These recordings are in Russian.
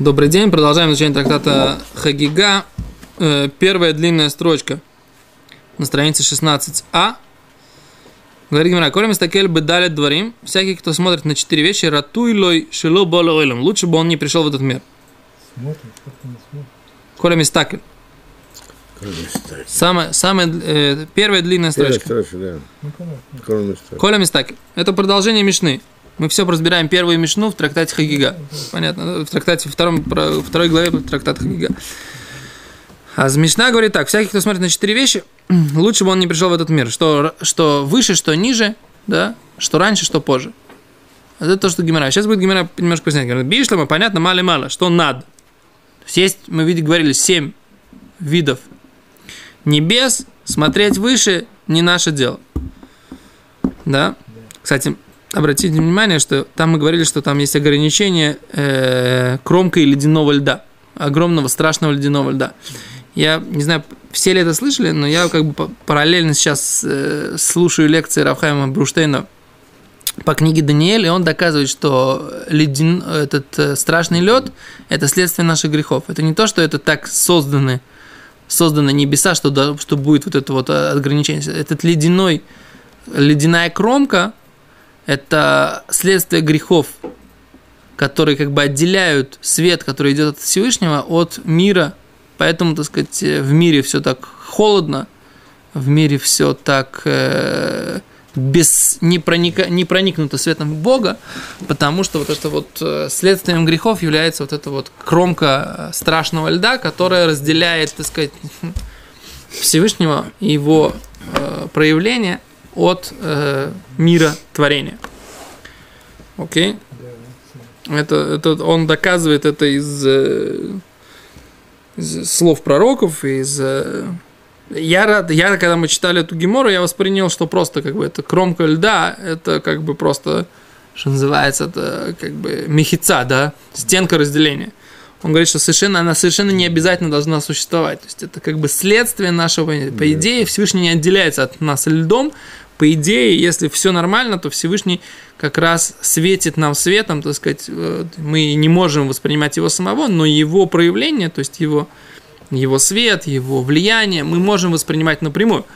Добрый день, продолжаем изучение трактата Хагига. Э, Первая длинная строчка на странице 16а. Говорит Гимара, Колем стакель бы дали дворим, всякий, кто смотрит на четыре вещи, ратуй лой шило болойлом, лучше бы он не пришел в этот мир. Смотрит, как смотрит. Колем стакель. Самая, самая, э, первая длинная Первая строчка. строчка, да. Ну. Коля Мистаки. Это продолжение Мишны. Мы все разбираем первую Мишну в трактате Хагига. Понятно, в трактате втором, про- второй главе трактата Хагига. А Мишна говорит так, всякий, кто смотрит на четыре вещи, лучше бы он не пришел в этот мир. Что, что выше, что ниже, да, что раньше, что позже. Это то, что Гимера. Сейчас будет Гимера немножко пояснять. Говорит, Бишлама, понятно, мало-мало, что надо. То есть, есть, мы видели, говорили, семь видов небес, смотреть выше не наше дело. Да? Кстати, обратите внимание, что там мы говорили, что там есть ограничение э, кромкой ледяного льда, огромного страшного ледяного льда. Я не знаю, все ли это слышали, но я как бы па- параллельно сейчас э, слушаю лекции Рафхайма Бруштейна по книге Даниэль, и он доказывает, что леден, этот э, страшный лед – это следствие наших грехов. Это не то, что это так созданы, созданы небеса, что, да- что будет вот это вот э, ограничение. Этот ледяной, ледяная кромка – это следствие грехов, которые как бы отделяют свет, который идет от Всевышнего, от мира. Поэтому, так сказать, э, в мире все так холодно, в мире все так э, без, не, проника, не проникнуто светом Бога, потому что вот это вот э, следствием грехов является вот эта вот кромка э, страшного льда, которая разделяет, так сказать, Всевышнего и его э, проявление от э, мира творения. Окей? Это, это он доказывает это из, э, из слов пророков, из э, я рад, я когда мы читали эту гемору, я воспринял, что просто как бы это кромка льда, это как бы просто, что называется, это как бы мехица, да, стенка разделения. Он говорит, что совершенно, она совершенно не обязательно должна существовать. То есть это как бы следствие нашего. По идее, Всевышний не отделяется от нас льдом. По идее, если все нормально, то Всевышний как раз светит нам светом, так сказать, э, мы не можем воспринимать его самого, но его проявление, то есть его его свет, его влияние мы можем воспринимать напрямую.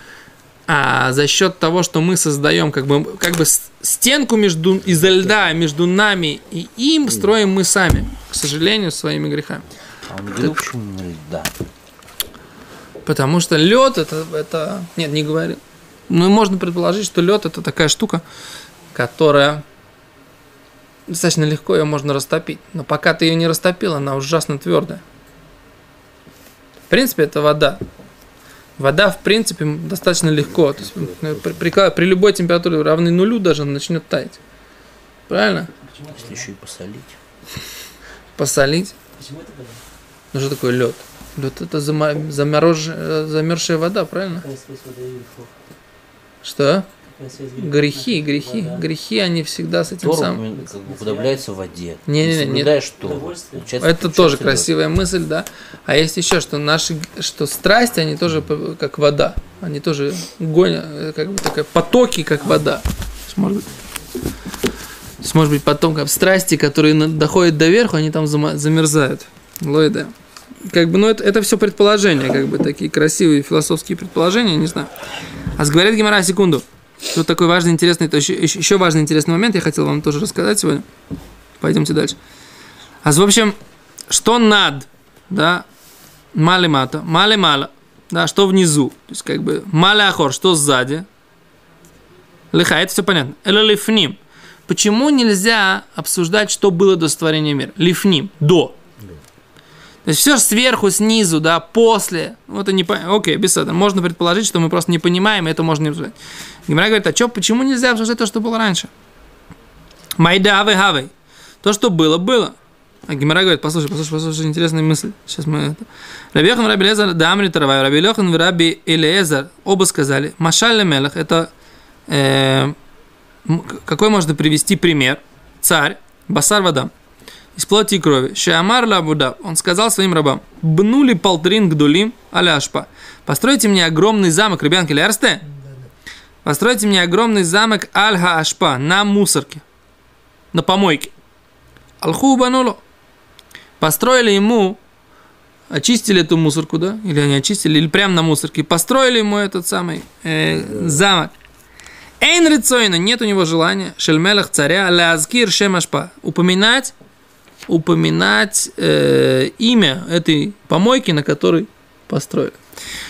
А за счет того, что мы создаем как бы, как бы стенку между, из льда между нами и им, строим мы сами, к сожалению, своими грехами. А он говорил, почему льда? Потому что лед это, это... Нет, не говорил. Ну, и можно предположить, что лед это такая штука, которая достаточно легко ее можно растопить. Но пока ты ее не растопил, она ужасно твердая. В принципе, это вода. Вода, в принципе, достаточно легко. То есть, ну, при, при- при любой температуре, равной нулю, даже она начнет таять. Правильно? Если еще и посолить. Посолить. Ну что такое лед? Лед это зама- заморож- э, замерзшая вода, правильно? Что? Грехи, грехи, грехи, они всегда с этим Тору самым. как бы уподобляется воде. Не-не-не, Если нет. соблюдаешь Тору, получается, Это тоже красивая мысль, да. А есть еще, что наши, что страсти, они тоже как вода. Они тоже гонят, э, как бы такая потоки, как вода. Может быть, может быть, потом как страсти, которые доходят до верху, они там замерзают. Лойда. Как бы, ну, это, это все предположения, как бы такие красивые философские предположения, не знаю. А говорит Гимара, секунду. Тут такой важный, интересный, то еще, еще, важный, интересный момент, я хотел вам тоже рассказать сегодня. Пойдемте дальше. А в общем, что над, да, мали мата, мали мала, да, что внизу, то есть как бы мали ахор, что сзади, лиха, это все понятно. Эла лифним. Почему нельзя обсуждать, что было до сотворения мира? Лифним, до. То есть все сверху, снизу, да, после. Вот и не по- Окей, без этого. Можно предположить, что мы просто не понимаем, и это можно не обсуждать. Гимара говорит, а что, почему нельзя обсуждать то, что было раньше? Майдавы хавей. То, что было, было. А Гимара говорит, послушай, послушай, послушай, интересная мысль. Сейчас мы это... Раби Йохан, Раби Лезар, да Амри Таравай, Раби Лехан Раби Элиезар оба сказали, Машаль Мелах, это э, какой можно привести пример? Царь, Басар Вадам, из плоти и крови. Шиамар Лабуда, он сказал своим рабам, бнули полтрин гдулим аля ашпа. Постройте мне огромный замок, ребянки, лярсте? Постройте мне огромный замок Аль-Ха Ашпа на мусорке, на помойке. Алху бануло. построили ему, очистили эту мусорку, да, или они очистили, или прямо на мусорке, построили ему этот самый э, замок. Эйн рецойна, нет у него желания, шельмелах царя, лазкир шемашпа, упоминать, упоминать э, имя этой помойки, на которой построили.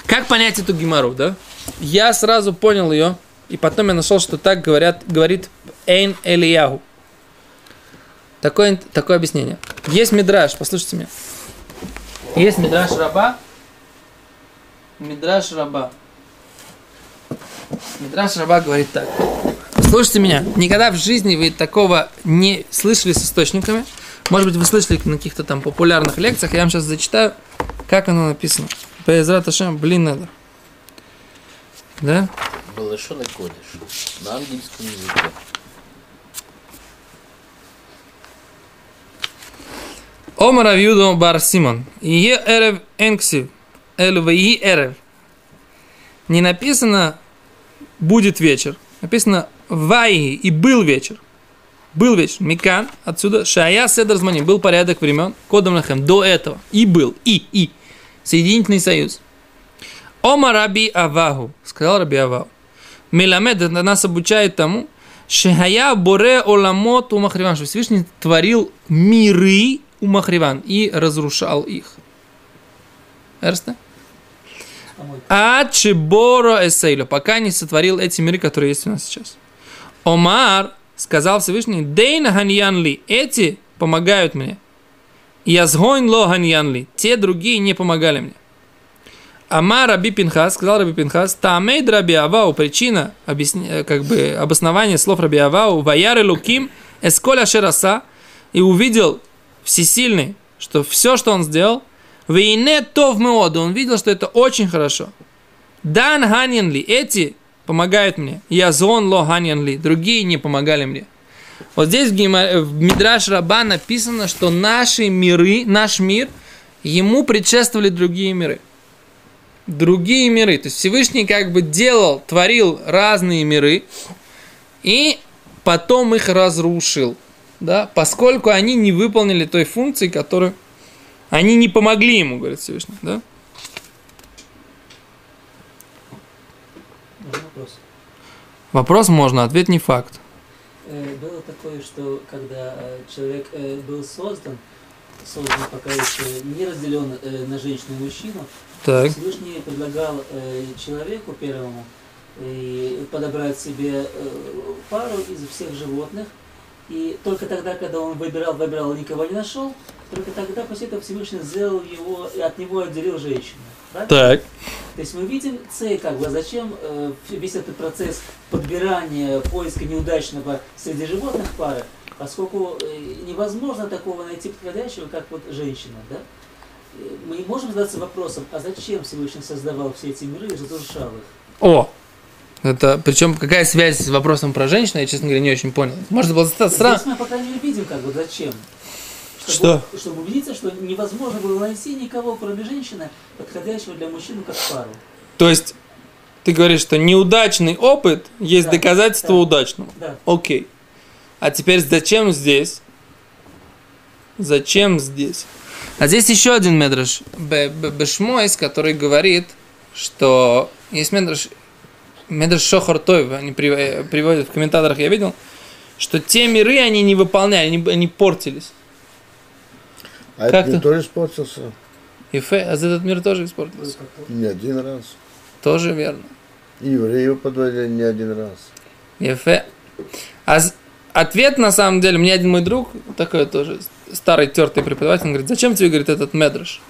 Как понять эту гемору, да? Я сразу понял ее, и потом я нашел, что так говорят, говорит Эйн Элияху. Такое, такое объяснение. Есть мидраж, послушайте меня. Есть мидраж раба. Мидраж раба. Мидраш Раба говорит так. Слушайте меня, никогда в жизни вы такого не слышали с источниками. Может быть, вы слышали на каких-то там популярных лекциях. Я вам сейчас зачитаю, как оно написано. Поэзрат Ашем, блин, надо. Да? Балашон и кодиш. На английском языке. Омар Авьюдо Бар Симон. Ие эрев энксив. Эль и эрев. Не написано будет вечер. Написано ваи и был вечер. Был вечер. Микан. Отсюда. Шая седр змани. Был порядок времен. Кодом лахем. До этого. И был. И. И. Соединительный союз. Ома Раби Аваху. Сказал Раби Аваху. Миламед это нас обучает тому, Шехая Боре Оламот у Махриван, что Всевышний творил миры у Махриван и разрушал их. Эрста? А Чеборо Эсейлю, пока не сотворил эти миры, которые есть у нас сейчас. Омар сказал Всевышний, Дейна Ханьян Ли, эти помогают мне. Язгойн Ло Ханьян Ли, те другие не помогали мне. Амар Раби Пинхас, сказал Раби Пинхас, Тамейд Раби Авау, причина, объясни, как бы обоснование слов Раби Авау, Ваяр Луким, Эсколя Шераса, и увидел всесильный, что все, что он сделал, Вейне Тов Меода, он видел, что это очень хорошо. Дан Ханьянли, эти помогают мне. Язон Ло Ханьянли, другие не помогали мне. Вот здесь в, в Мидраш Раба написано, что наши миры, наш мир, ему предшествовали другие миры другие миры. То есть Всевышний как бы делал, творил разные миры и потом их разрушил. Да, поскольку они не выполнили той функции, которую они не помогли ему, говорит Всевышний. Да? Вопрос. Вопрос можно, ответ не факт. Э, Было такое, что когда э, человек э, был создан, создан пока еще не разделен на женщину и мужчину, Так. Всевышний предлагал человеку первому подобрать себе пару из всех животных, и только тогда, когда он выбирал, выбирал, никого не нашел, только тогда после этого Всевышний сделал его, и от него отделил женщину. правильно? Так. То есть мы видим цель, как бы, зачем э, весь этот процесс подбирания, поиска неудачного среди животных пары, поскольку э, невозможно такого найти подходящего, как вот женщина, да? Э, Мы не можем задаться вопросом, а зачем Всевышний создавал все эти миры и разрушал их? О! Это, причем какая связь с вопросом про женщину, я, честно говоря, не очень понял. Может, было странно. Здесь мы пока не видим, как бы, зачем. Что? Чтобы убедиться, что невозможно было найти никого, кроме женщины, подходящего для мужчины как пару. То есть, ты говоришь, что неудачный опыт есть Да, доказательство да. удачного. Да. Окей. А теперь зачем здесь? Зачем здесь? А здесь еще один медраж Бешмойс, который говорит, что есть медраж, медраж Шохар Тойв, они прив- приводят в комментаторах, я видел, что те миры они не выполняли, они, они портились. А Как это не ты? тоже испортился? И фе, а этот мир тоже испортился. Не один раз. Тоже верно. И евреи его подводили не один раз. Ефе. А ответ, на самом деле, мне один мой друг, такой тоже старый тертый преподаватель, он говорит, зачем тебе, говорит, этот медраж?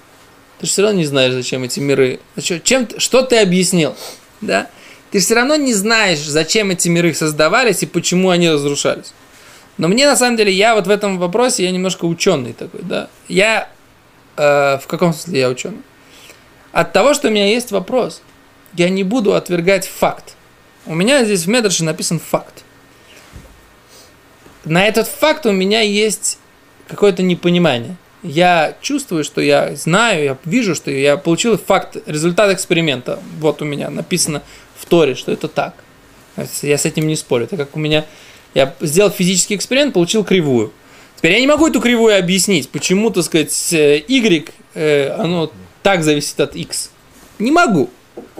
Ты же все равно не знаешь, зачем эти миры. Зачем, чем, что ты объяснил? Да? Ты все равно не знаешь, зачем эти миры создавались и почему они разрушались. Но мне, на самом деле, я вот в этом вопросе, я немножко ученый такой, да. Я, э, в каком смысле я ученый? От того, что у меня есть вопрос, я не буду отвергать факт. У меня здесь в Медраше написан факт. На этот факт у меня есть какое-то непонимание. Я чувствую, что я знаю, я вижу, что я получил факт, результат эксперимента. Вот у меня написано в Торе, что это так. Я с этим не спорю. Это как у меня... Я сделал физический эксперимент, получил кривую. Теперь я не могу эту кривую объяснить, почему, так сказать, э, y, э, оно так зависит от x. Не могу.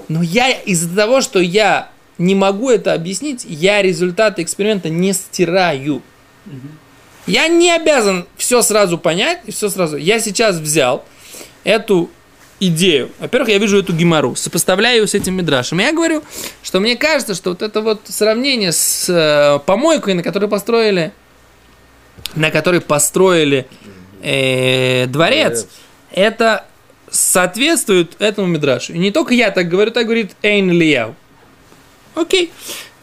Но я из-за того, что я не могу это объяснить, я результаты эксперимента не стираю. Я не обязан все сразу понять и все сразу. Я сейчас взял эту идею. Во-первых, я вижу эту гемору, сопоставляю ее с этим мидрашем. Я говорю, что мне кажется, что вот это вот сравнение с э, помойкой, на которой построили, на которой построили э, дворец, это соответствует этому мидрашу. И не только я так говорю, так говорит Эйн Лияу. Окей.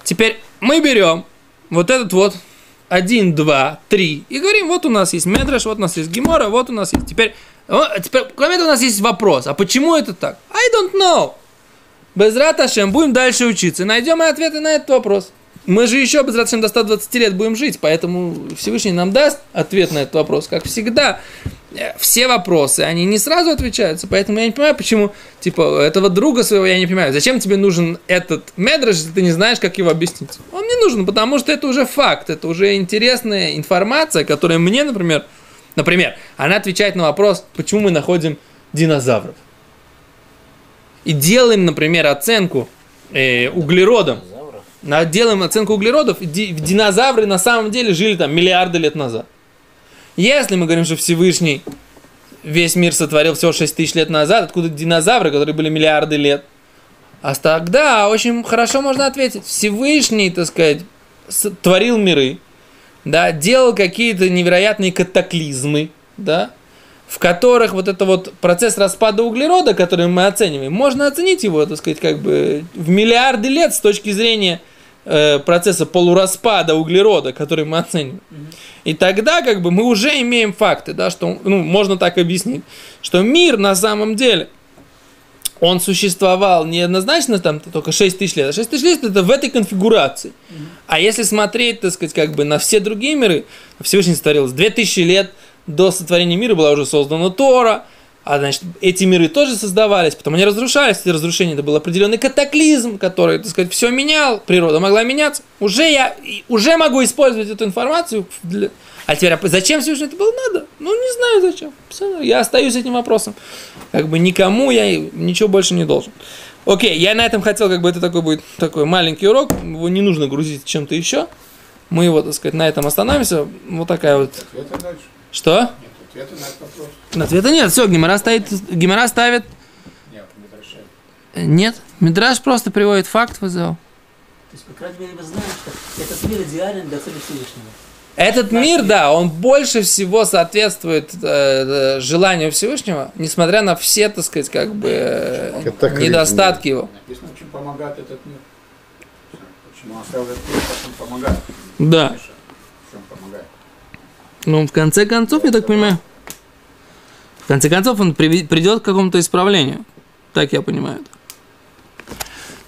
Теперь мы берем вот этот вот 1, 2, 3 и говорим, вот у нас есть медраш, вот у нас есть гемора, вот у нас есть. Теперь, теперь кроме этого у нас есть вопрос, а почему это так? I don't know. Без Раташем будем дальше учиться, найдем и ответы на этот вопрос. Мы же еще без Раташем до 120 лет будем жить, поэтому Всевышний нам даст ответ на этот вопрос, как всегда. Э, Все вопросы, они не сразу отвечаются, поэтому я не понимаю, почему, типа, этого друга своего я не понимаю. Зачем тебе нужен этот медраж, если ты не знаешь, как его объяснить? Он мне нужен, потому что это уже факт, это уже интересная информация, которая мне, например, например, она отвечает на вопрос, почему мы находим динозавров. И делаем, например, оценку э, углеродом. Делаем оценку углеродов. и ди- Динозавры на самом деле жили там миллиарды лет назад. Если мы говорим, что Всевышний весь мир сотворил всего 6 тысяч лет назад, откуда динозавры, которые были миллиарды лет? А тогда очень хорошо можно ответить. Всевышний, так сказать, творил миры, да, делал какие-то невероятные катаклизмы, да, в которых вот это вот процесс распада углерода, который мы оцениваем, можно оценить его, так сказать, как бы в миллиарды лет с точки зрения э, процесса полураспада углерода, который мы оцениваем. И тогда как бы мы уже имеем факты, да, что, ну, можно так объяснить, что мир на самом деле, он существовал неоднозначно там только 6 тысяч лет, а 6 тысяч лет это в этой конфигурации. А если смотреть, так сказать, как бы на все другие миры, Всевышний сотворил с 2000 лет до сотворения мира была уже создана Тора, а значит, эти миры тоже создавались, потом они разрушались, эти разрушения, это был определенный катаклизм, который, так сказать, все менял, природа могла меняться. Уже я, уже могу использовать эту информацию для... А теперь, а зачем Всевышний это было надо? Ну, не знаю зачем. Я остаюсь этим вопросом. Как бы никому я ничего больше не должен. Окей, я на этом хотел, как бы это такой будет такой маленький урок, его не нужно грузить чем-то еще. Мы его, так сказать, на этом остановимся. Вот такая вот... Что? Нет ответа на этот вопрос. Ответа нет. Все, Гимара ставит, Гимара ставит... Нет, э, Нет. Мидраж просто приводит факт в ЗО. То есть, по крайней мере, мы знаем, что этот мир идеален для цели Всевышнего. Этот мир, да, он больше всего соответствует э, э, желанию Всевышнего, несмотря на все, так сказать, как бы э, недостатки его. Написано, чем помогает этот мир. Почему он оставил этот мир, как он помогает. Да. Чем помогает? Ну, в конце концов, я так понимаю. В конце концов, он придет к какому-то исправлению. Так я понимаю.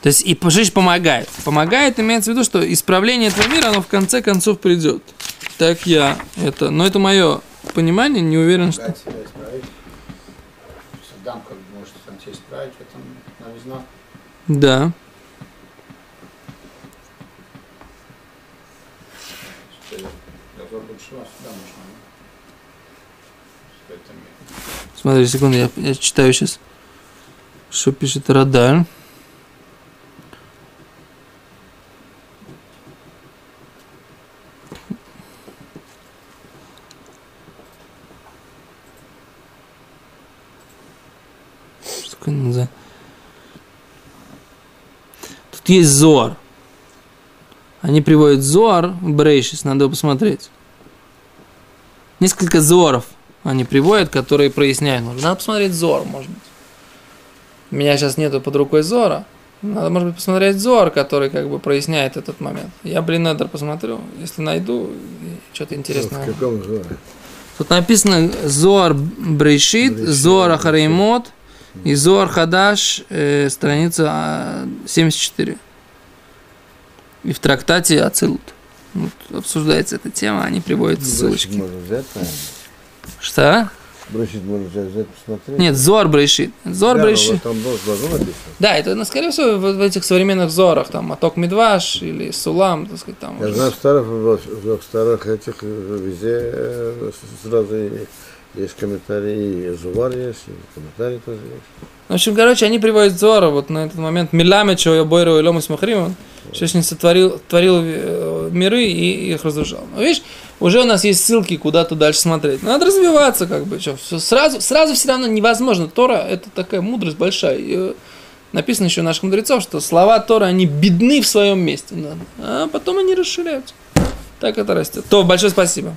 То есть и жизнь помогает. Помогает, имеется в виду, что исправление этого мира, оно в конце концов придет. Так я это. Но это мое понимание, не уверен, что. Помогает себя исправить. Саддам как бы может сам себя исправить, в этом новизна. Да. Что Дозор большого сюда нужно. В этом мире. Смотри, секунду, я, я читаю сейчас, что пишет нельзя? Тут есть Зор. Они приводят Зор в Брейшис, надо посмотреть. Несколько Зоров они приводят, которые проясняют. Может, Надо посмотреть Зор, может быть. У меня сейчас нету под рукой Зора. Надо, может быть, посмотреть Зор, который как бы проясняет этот момент. Я, блин, Эдер посмотрю. Если найду, что-то интересное. Тут написано Зор Брейшит, Брейшит, Зор. Ахареймот и Зор Хадаш, э, страница а, 74. И в трактате Ацилут. Вот, обсуждается эта тема, они приводят Ну, ссылочки. Можно взять, наверное. Что? Бросить можно взять, посмотреть. Нет, Зор Брейшит. Зор Да, там должно, написано. Да, это, ну, скорее всего, в, в этих современных зорах, там, Аток Медваш или Сулам, так сказать, там. Я уже знаю, в старых, в, старых этих э, везде э, сразу есть комментарии, и Зувар есть, и комментарии тоже есть. В общем, короче, они приводят Зора вот на этот момент. Миляме, чего я бойру и лому смахрим, Всевышний сотворил творил э, миры и их разрушал. Но видишь, уже у нас есть ссылки, куда тут дальше смотреть. Надо развиваться, как бы. Чё, всё сразу, сразу все равно невозможно. Тора – это такая мудрость большая. И, э, написано еще наших мудрецов, что слова Тора, они бедны в своем месте. Да. А потом они расширяются. Так это растет. То, большое спасибо.